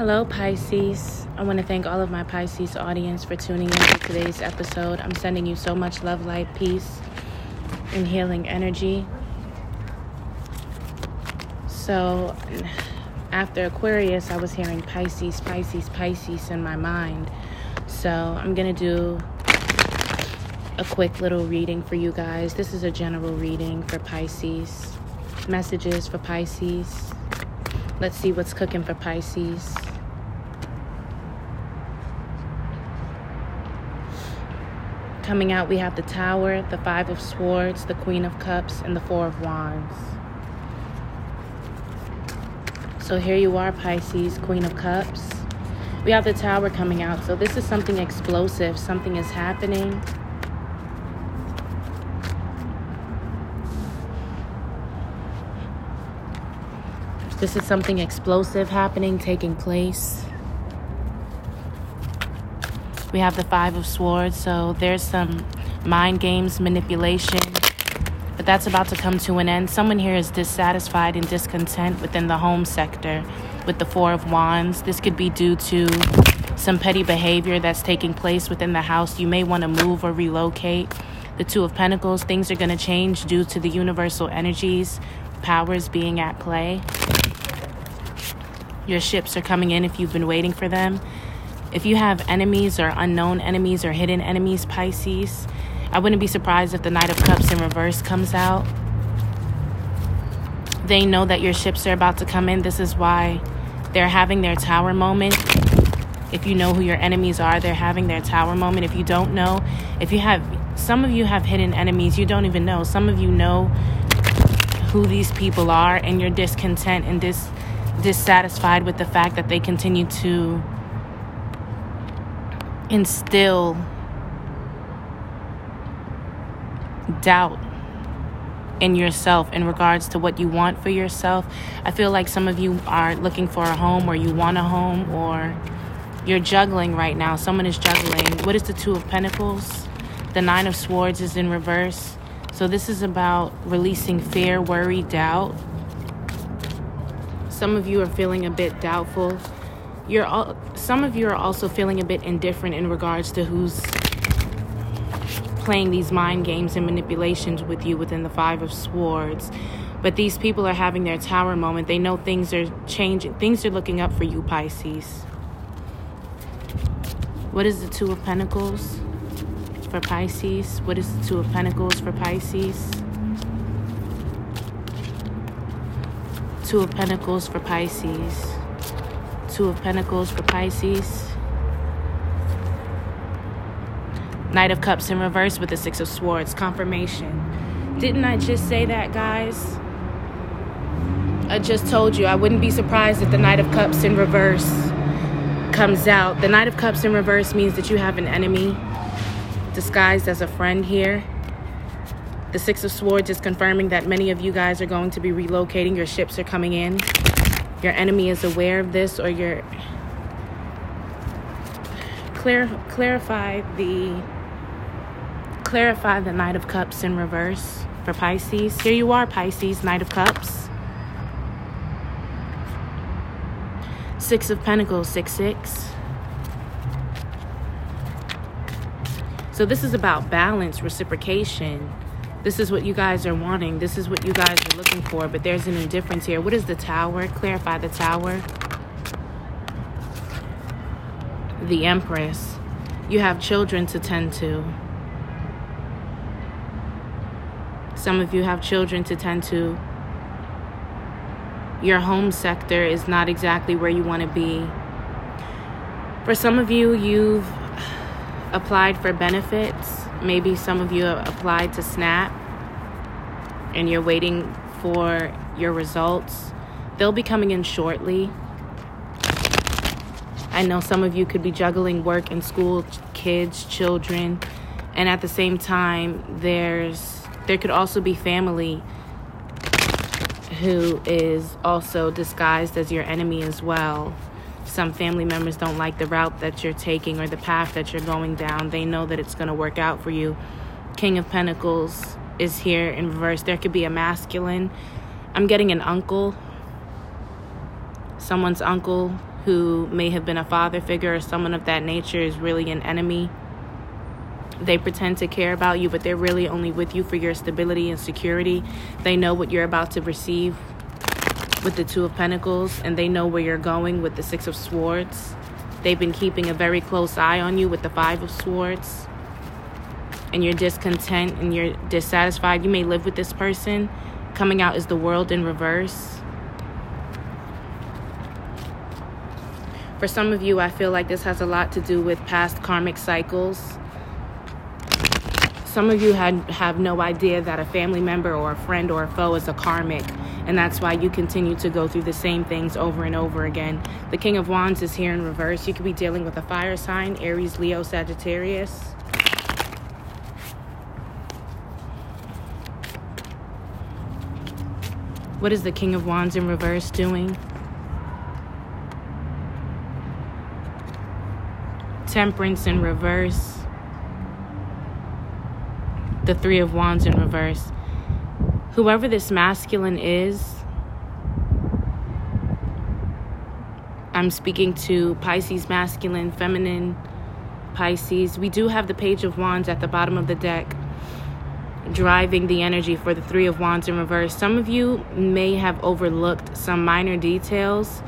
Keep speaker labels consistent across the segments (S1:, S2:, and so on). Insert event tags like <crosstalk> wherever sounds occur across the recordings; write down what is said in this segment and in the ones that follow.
S1: Hello, Pisces. I want to thank all of my Pisces audience for tuning in to today's episode. I'm sending you so much love, light, peace, and healing energy. So, after Aquarius, I was hearing Pisces, Pisces, Pisces in my mind. So, I'm going to do a quick little reading for you guys. This is a general reading for Pisces. Messages for Pisces. Let's see what's cooking for Pisces. Coming out, we have the Tower, the Five of Swords, the Queen of Cups, and the Four of Wands. So here you are, Pisces, Queen of Cups. We have the Tower coming out. So this is something explosive. Something is happening. This is something explosive happening, taking place. We have the Five of Swords, so there's some mind games, manipulation, but that's about to come to an end. Someone here is dissatisfied and discontent within the home sector with the Four of Wands. This could be due to some petty behavior that's taking place within the house. You may want to move or relocate. The Two of Pentacles, things are going to change due to the universal energies, powers being at play. Your ships are coming in if you've been waiting for them. If you have enemies or unknown enemies or hidden enemies, Pisces, I wouldn't be surprised if the Knight of Cups in reverse comes out. They know that your ships are about to come in. This is why they're having their tower moment. If you know who your enemies are, they're having their tower moment. If you don't know, if you have, some of you have hidden enemies you don't even know. Some of you know who these people are and you're discontent and dis dissatisfied with the fact that they continue to instill doubt in yourself in regards to what you want for yourself. I feel like some of you are looking for a home or you want a home or you're juggling right now. Someone is juggling. What is the Two of Pentacles? The Nine of Swords is in reverse. So this is about releasing fear, worry, doubt. Some of you are feeling a bit doubtful. You're all, some of you are also feeling a bit indifferent in regards to who's playing these mind games and manipulations with you within the Five of Swords. But these people are having their tower moment. They know things are changing. Things are looking up for you, Pisces. What is the Two of Pentacles for Pisces? What is the Two of Pentacles for Pisces? Two of Pentacles for Pisces. Two of Pentacles for Pisces. Knight of Cups in reverse with the Six of Swords. Confirmation. Didn't I just say that, guys? I just told you I wouldn't be surprised if the Knight of Cups in reverse comes out. The Knight of Cups in reverse means that you have an enemy disguised as a friend here. The Six of Swords is confirming that many of you guys are going to be relocating. Your ships are coming in. Your enemy is aware of this, or you're clarify the clarify the Knight of Cups in reverse for Pisces. Here you are, Pisces, Knight of Cups. Six of Pentacles, six six. So this is about balance, reciprocation this is what you guys are wanting. This is what you guys are looking for. But there's an indifference here. What is the tower? Clarify the tower. The Empress. You have children to tend to. Some of you have children to tend to. Your home sector is not exactly where you want to be. For some of you, you've applied for benefits maybe some of you have applied to SNAP and you're waiting for your results. They'll be coming in shortly. I know some of you could be juggling work and school, kids, children, and at the same time there's there could also be family who is also disguised as your enemy as well some family members don't like the route that you're taking or the path that you're going down. They know that it's going to work out for you. King of Pentacles is here in reverse. There could be a masculine. I'm getting an uncle. Someone's uncle who may have been a father figure or someone of that nature is really an enemy. They pretend to care about you, but they're really only with you for your stability and security. They know what you're about to receive with the Two of Pentacles, and they know where you're going with the Six of Swords. They've been keeping a very close eye on you with the Five of Swords. And you're discontent and you're dissatisfied. You may live with this person. Coming out is the world in reverse. For some of you, I feel like this has a lot to do with past karmic cycles. Some of you had, have no idea that a family member or a friend or a foe is a karmic, and that's why you continue to go through the same things over and over again. The King of Wands is here in reverse. You could be dealing with a fire sign Aries, Leo, Sagittarius. What is the King of Wands in reverse doing? Temperance in reverse. The Three of Wands in reverse. Whoever this masculine is, I'm speaking to Pisces masculine, feminine, Pisces. We do have the Page of Wands at the bottom of the deck driving the energy for the Three of Wands in reverse. Some of you may have overlooked some minor details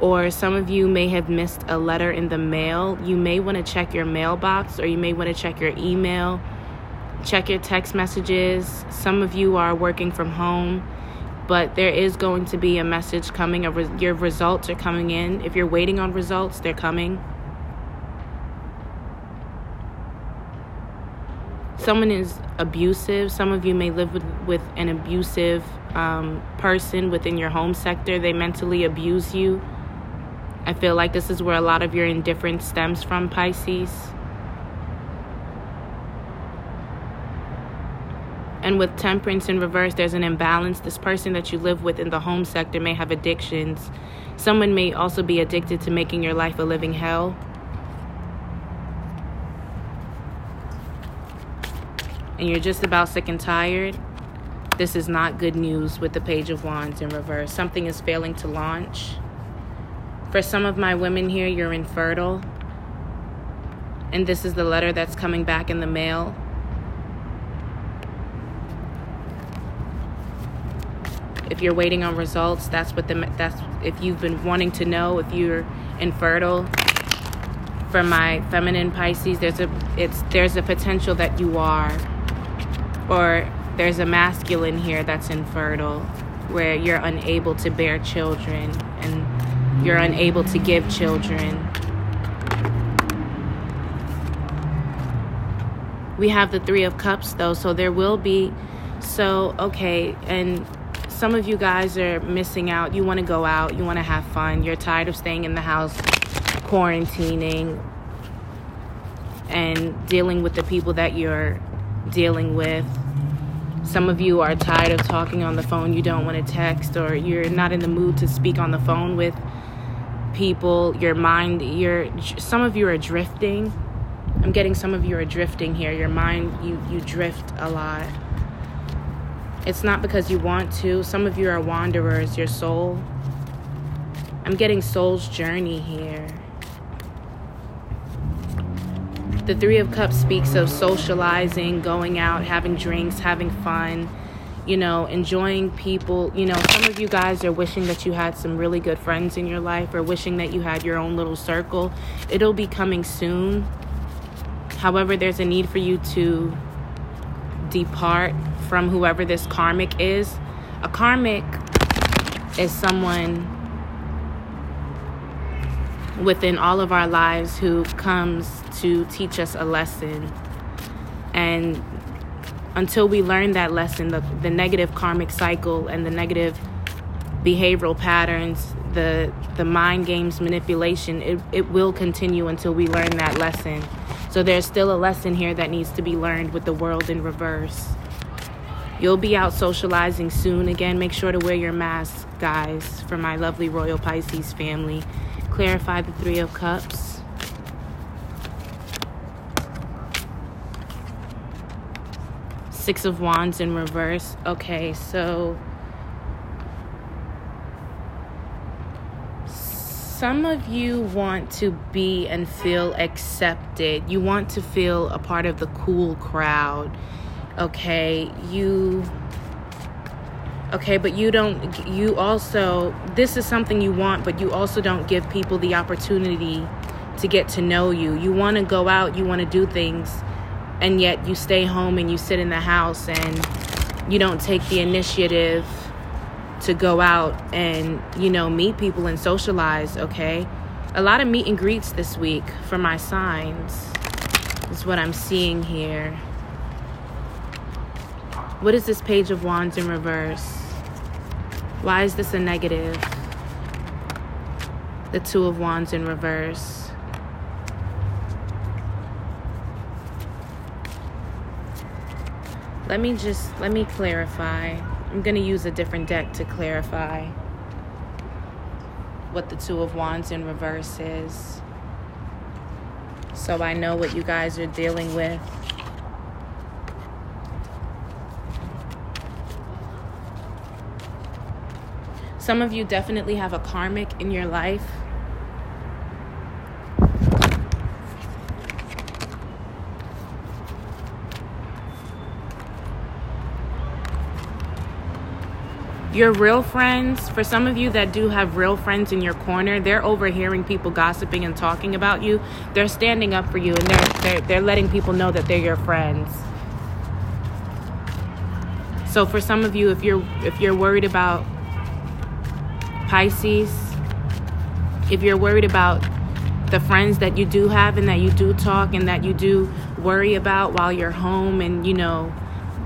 S1: or some of you may have missed a letter in the mail. You may want to check your mailbox or you may want to check your email, check your text messages. Some of you are working from home, but there is going to be a message coming. Your results are coming in. If you're waiting on results, they're coming. Someone is abusive. Some of you may live with, with an abusive um, person within your home sector. They mentally abuse you I feel like this is where a lot of your indifference stems from, Pisces. And with temperance in reverse, there's an imbalance. This person that you live with in the home sector may have addictions. Someone may also be addicted to making your life a living hell. And you're just about sick and tired. This is not good news with the Page of Wands in reverse. Something is failing to launch. For some of my women here, you're infertile. And this is the letter that's coming back in the mail. If you're waiting on results, that's what the that's if you've been wanting to know if you're infertile. For my feminine Pisces, there's a it's there's a potential that you are or there's a masculine here that's infertile where you're unable to bear children and you're unable to give children. We have the Three of Cups though, so there will be. So, okay, and some of you guys are missing out. You want to go out, you want to have fun, you're tired of staying in the house, quarantining, and dealing with the people that you're dealing with. Some of you are tired of talking on the phone, you don't want to text, or you're not in the mood to speak on the phone with people, your mind, your some of you are drifting. I'm getting some of you are drifting here. Your mind, you you drift a lot. It's not because you want to. Some of you are wanderers, your soul. I'm getting soul's journey here. The 3 of cups speaks of socializing, going out, having drinks, having fun you know, enjoying people. You know, some of you guys are wishing that you had some really good friends in your life or wishing that you had your own little circle. It'll be coming soon. However, there's a need for you to depart from whoever this karmic is. A karmic is someone within all of our lives who comes to teach us a lesson. And until we learn that lesson, the, the negative karmic cycle and the negative behavioral patterns, the the mind games manipulation, it, it will continue until we learn that lesson. So there's still a lesson here that needs to be learned with the world in reverse. You'll be out socializing soon again. Make sure to wear your mask, guys, for my lovely Royal Pisces family. Clarify the Three of Cups. Six of Wands in reverse. Okay, so some of you want to be and feel accepted. You want to feel a part of the cool crowd. Okay, you okay but you don't you also this is something you want but you also don't give people the opportunity to get to know you. You want to go out you want to do things and yet you stay home and you sit in the house and you don't take the initiative to go out and you know meet people and socialize okay? A lot of meet and greets this week for my signs is what i'm seeing here. What is this page of wands in reverse why is this a negative? The Two of Wands in reverse. Let me just, let me clarify. I'm going to use a different deck to clarify what the Two of Wands in reverse is. So I know what you guys are dealing with. Some of you definitely have a karmic in your life. Your real friends, for some of you that do have real friends in your corner, they're overhearing people gossiping and talking about you. They're standing up for you and they're, they're, they're letting people know that they're your friends. So for some of you, if you're if you're worried about Pisces, if you're worried about the friends that you do have and that you do talk and that you do worry about while you're home and, you know,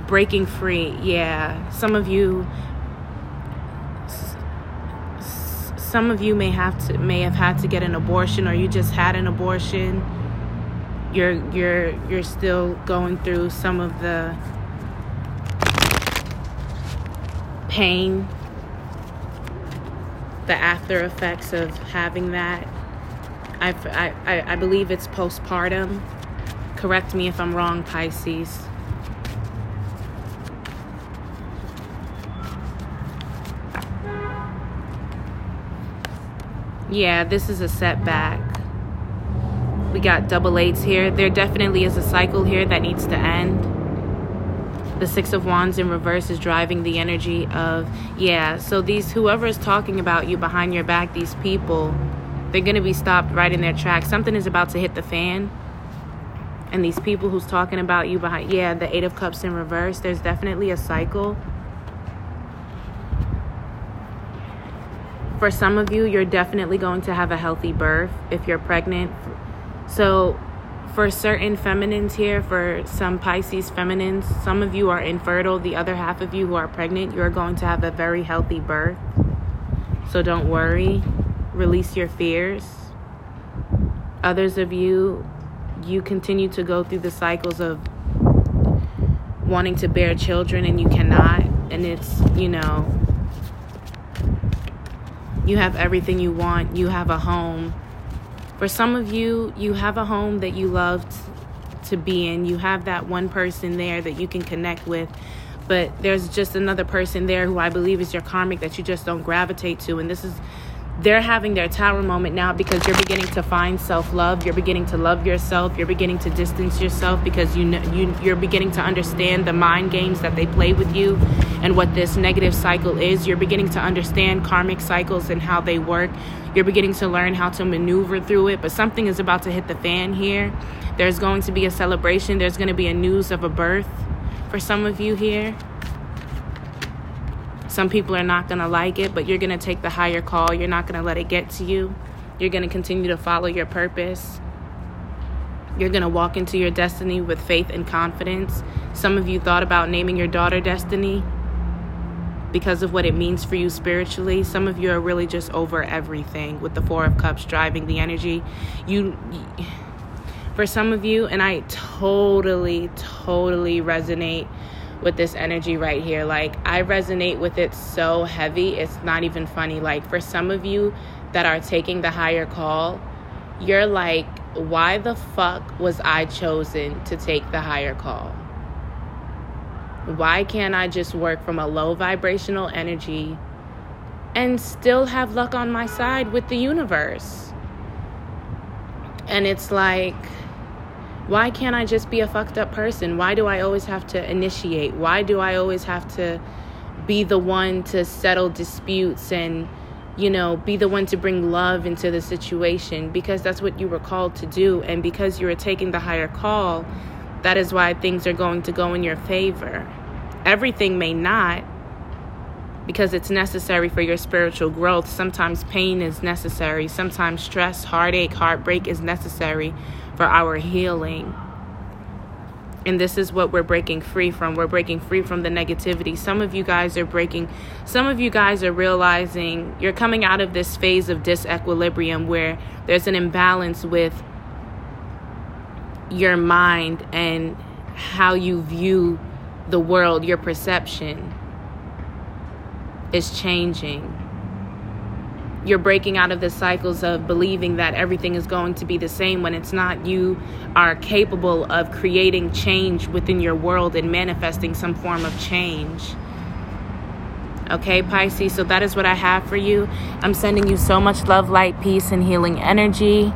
S1: breaking free, yeah, some of you some of you may have to may have had to get an abortion or you just had an abortion. You're you're you're still going through some of the pain the after effects of having that. I, I, I believe it's postpartum. Correct me if I'm wrong, Pisces. Yeah, this is a setback. We got double eights here. There definitely is a cycle here that needs to end the six of wands in reverse is driving the energy of yeah so these whoever is talking about you behind your back these people they're going to be stopped right in their tracks. Something is about to hit the fan. And these people who's talking about you behind yeah the eight of cups in reverse there's definitely a cycle. For some of you you're definitely going to have a healthy birth if you're pregnant. So for certain feminines here, for some Pisces feminines, some of you are infertile, the other half of you who are pregnant, you are going to have a very healthy birth. So don't worry, release your fears. Others of you, you continue to go through the cycles of wanting to bear children and you cannot. And it's, you know, you have everything you want, you have a home for some of you, you have a home that you loved to be in. You have that one person there that you can connect with. But there's just another person there who I believe is your karmic that you just don't gravitate to. And this is they're having their tower moment now because you're beginning to find self-love. You're beginning to love yourself. You're beginning to distance yourself because you know you you're beginning to understand the mind games that they play with you and what this negative cycle is. You're beginning to understand karmic cycles and how they work. You're beginning to learn how to maneuver through it. But something is about to hit the fan here. There's going to be a celebration. There's going to be a news of a birth for some of you here some people are not going to like it, but you're going to take the higher call. You're not going to let it get to you. You're going to continue to follow your purpose. You're going to walk into your destiny with faith and confidence. Some of you thought about naming your daughter Destiny because of what it means for you spiritually. Some of you are really just over everything with the 4 of cups driving the energy. You <sighs> for some of you and I totally totally resonate with this energy right here. Like, I resonate with it so heavy, it's not even funny. Like, for some of you that are taking the higher call, you're like, why the fuck was I chosen to take the higher call? Why can't I just work from a low vibrational energy and still have luck on my side with the universe. And it's like, why can't I just be a fucked up person? Why do I always have to initiate? Why do I always have to be the one to settle disputes and, you know, be the one to bring love into the situation? Because that's what you were called to do. And because you are taking the higher call, that is why things are going to go in your favor. Everything may not, because it's necessary for your spiritual growth. Sometimes pain is necessary, sometimes stress, heartache, heartbreak is necessary for our healing. And this is what we're breaking free from. We're breaking free from the negativity. Some of you guys are breaking, some of you guys are realizing you're coming out of this phase of disequilibrium where there's an imbalance with your mind and how you view the world, your perception is changing. You're breaking out of the cycles of believing that everything is going to be the same when it's not. You are capable of creating change within your world and manifesting some form of change. Okay, Pisces, so that is what I have for you. I'm sending you so much love, light, peace, and healing energy.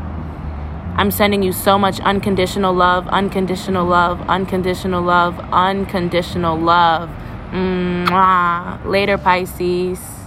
S1: I'm sending you so much unconditional love, unconditional love, unconditional love, unconditional love. Mwah. Later, Pisces.